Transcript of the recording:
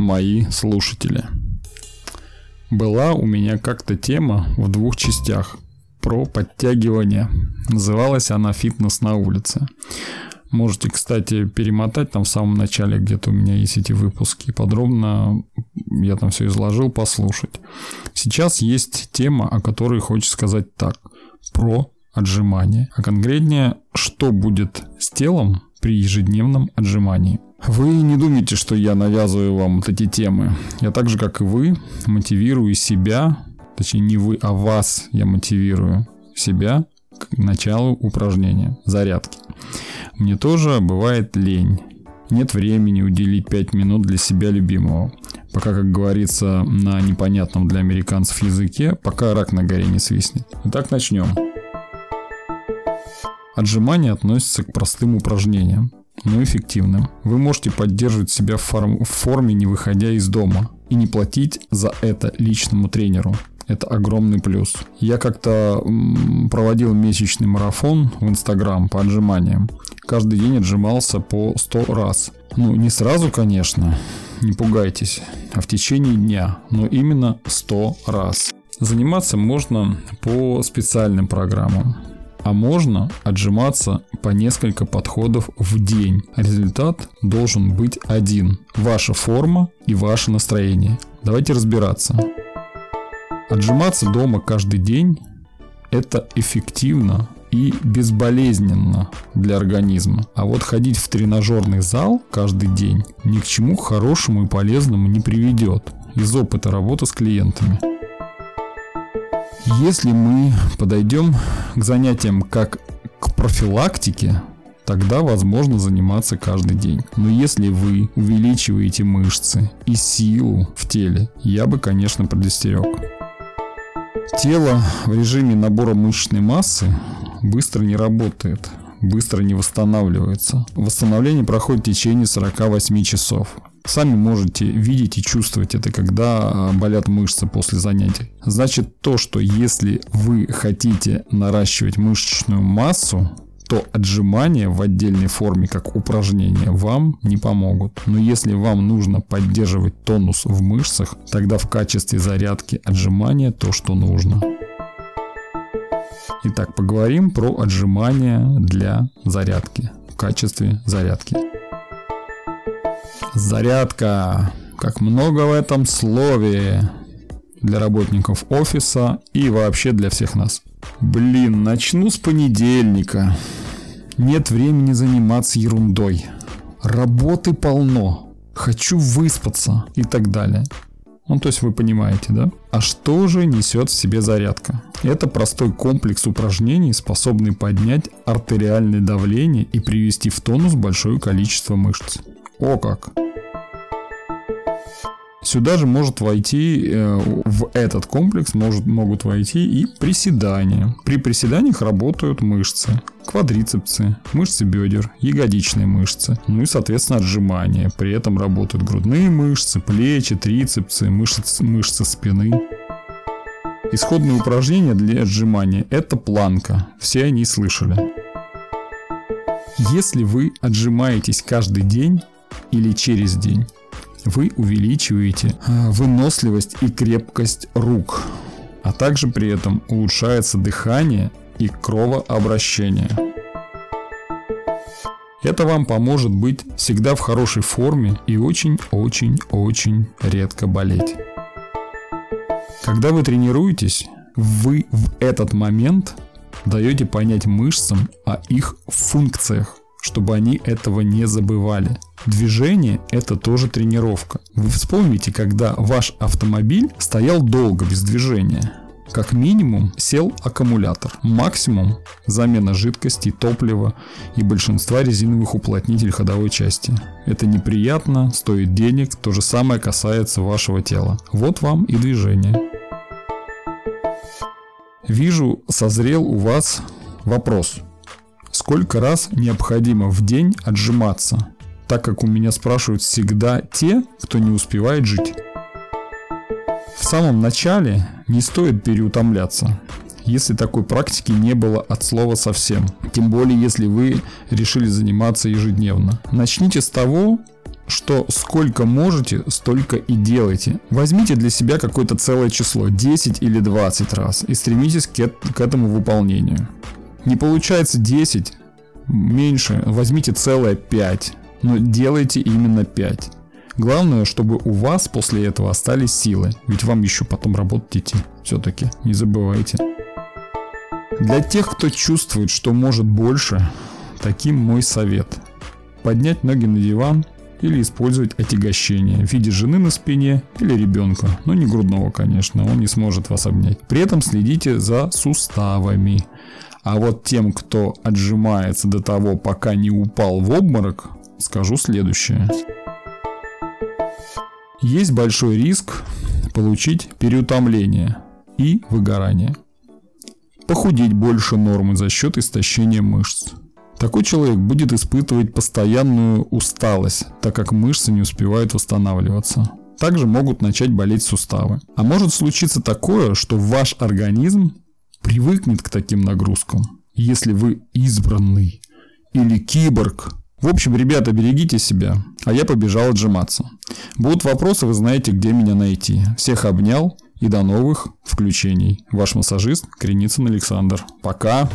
Мои слушатели. Была у меня как-то тема в двух частях про подтягивание. Называлась она «Фитнес на улице». Можете, кстати, перемотать там в самом начале, где-то у меня есть эти выпуски. Подробно я там все изложил, послушать. Сейчас есть тема, о которой хочется сказать так. Про отжимание. А конкретнее, что будет с телом при ежедневном отжимании. Вы не думайте, что я навязываю вам вот эти темы. Я так же, как и вы, мотивирую себя, точнее не вы, а вас я мотивирую себя к началу упражнения, зарядки. Мне тоже бывает лень. Нет времени уделить 5 минут для себя любимого. Пока, как говорится на непонятном для американцев языке, пока рак на горе не свистнет. Итак, начнем. Отжимания относятся к простым упражнениям, но эффективным. Вы можете поддерживать себя в, форм- в форме, не выходя из дома, и не платить за это личному тренеру. Это огромный плюс. Я как-то проводил месячный марафон в Инстаграм по отжиманиям. Каждый день отжимался по 100 раз. Ну, не сразу, конечно, не пугайтесь, а в течение дня, но именно 100 раз. Заниматься можно по специальным программам а можно отжиматься по несколько подходов в день. Результат должен быть один. Ваша форма и ваше настроение. Давайте разбираться. Отжиматься дома каждый день – это эффективно и безболезненно для организма. А вот ходить в тренажерный зал каждый день ни к чему хорошему и полезному не приведет из опыта работы с клиентами. Если мы подойдем к занятиям как к профилактике, тогда возможно заниматься каждый день. Но если вы увеличиваете мышцы и силу в теле, я бы, конечно, предостерег. Тело в режиме набора мышечной массы быстро не работает, быстро не восстанавливается. Восстановление проходит в течение 48 часов. Сами можете видеть и чувствовать это, когда а, болят мышцы после занятий. Значит, то, что если вы хотите наращивать мышечную массу, то отжимания в отдельной форме, как упражнения, вам не помогут. Но если вам нужно поддерживать тонус в мышцах, тогда в качестве зарядки отжимания то, что нужно. Итак, поговорим про отжимания для зарядки в качестве зарядки. Зарядка. Как много в этом слове для работников офиса и вообще для всех нас. Блин, начну с понедельника. Нет времени заниматься ерундой. Работы полно. Хочу выспаться и так далее. Ну, то есть вы понимаете, да? А что же несет в себе зарядка? Это простой комплекс упражнений, способный поднять артериальное давление и привести в тонус большое количество мышц. О как! Сюда же может войти, э, в этот комплекс может, могут войти и приседания. При приседаниях работают мышцы, квадрицепсы, мышцы бедер, ягодичные мышцы, ну и, соответственно, отжимания. При этом работают грудные мышцы, плечи, трицепсы, мышцы, мышцы спины. Исходные упражнения для отжимания – это планка. Все они слышали. Если вы отжимаетесь каждый день, или через день, вы увеличиваете а, выносливость и крепкость рук, а также при этом улучшается дыхание и кровообращение. Это вам поможет быть всегда в хорошей форме и очень-очень-очень редко болеть. Когда вы тренируетесь, вы в этот момент даете понять мышцам о их функциях чтобы они этого не забывали. Движение – это тоже тренировка. Вы вспомните, когда ваш автомобиль стоял долго без движения. Как минимум сел аккумулятор. Максимум замена жидкости, топлива и большинства резиновых уплотнителей ходовой части. Это неприятно, стоит денег, то же самое касается вашего тела. Вот вам и движение. Вижу, созрел у вас вопрос – Сколько раз необходимо в день отжиматься? Так как у меня спрашивают всегда те, кто не успевает жить. В самом начале не стоит переутомляться, если такой практики не было от слова совсем. Тем более, если вы решили заниматься ежедневно. Начните с того, что сколько можете, столько и делайте. Возьмите для себя какое-то целое число, 10 или 20 раз, и стремитесь к, к этому выполнению. Не получается 10, меньше, возьмите целое 5, но делайте именно 5. Главное, чтобы у вас после этого остались силы, ведь вам еще потом работать идти. Все-таки не забывайте. Для тех, кто чувствует, что может больше, таким мой совет. Поднять ноги на диван или использовать отягощение в виде жены на спине или ребенка, но не грудного, конечно, он не сможет вас обнять. При этом следите за суставами. А вот тем, кто отжимается до того, пока не упал в обморок, скажу следующее. Есть большой риск получить переутомление и выгорание. Похудеть больше нормы за счет истощения мышц. Такой человек будет испытывать постоянную усталость, так как мышцы не успевают восстанавливаться. Также могут начать болеть суставы. А может случиться такое, что ваш организм привыкнет к таким нагрузкам. Если вы избранный или киборг. В общем, ребята, берегите себя. А я побежал отжиматься. Будут вопросы, вы знаете, где меня найти. Всех обнял и до новых включений. Ваш массажист Креницын Александр. Пока.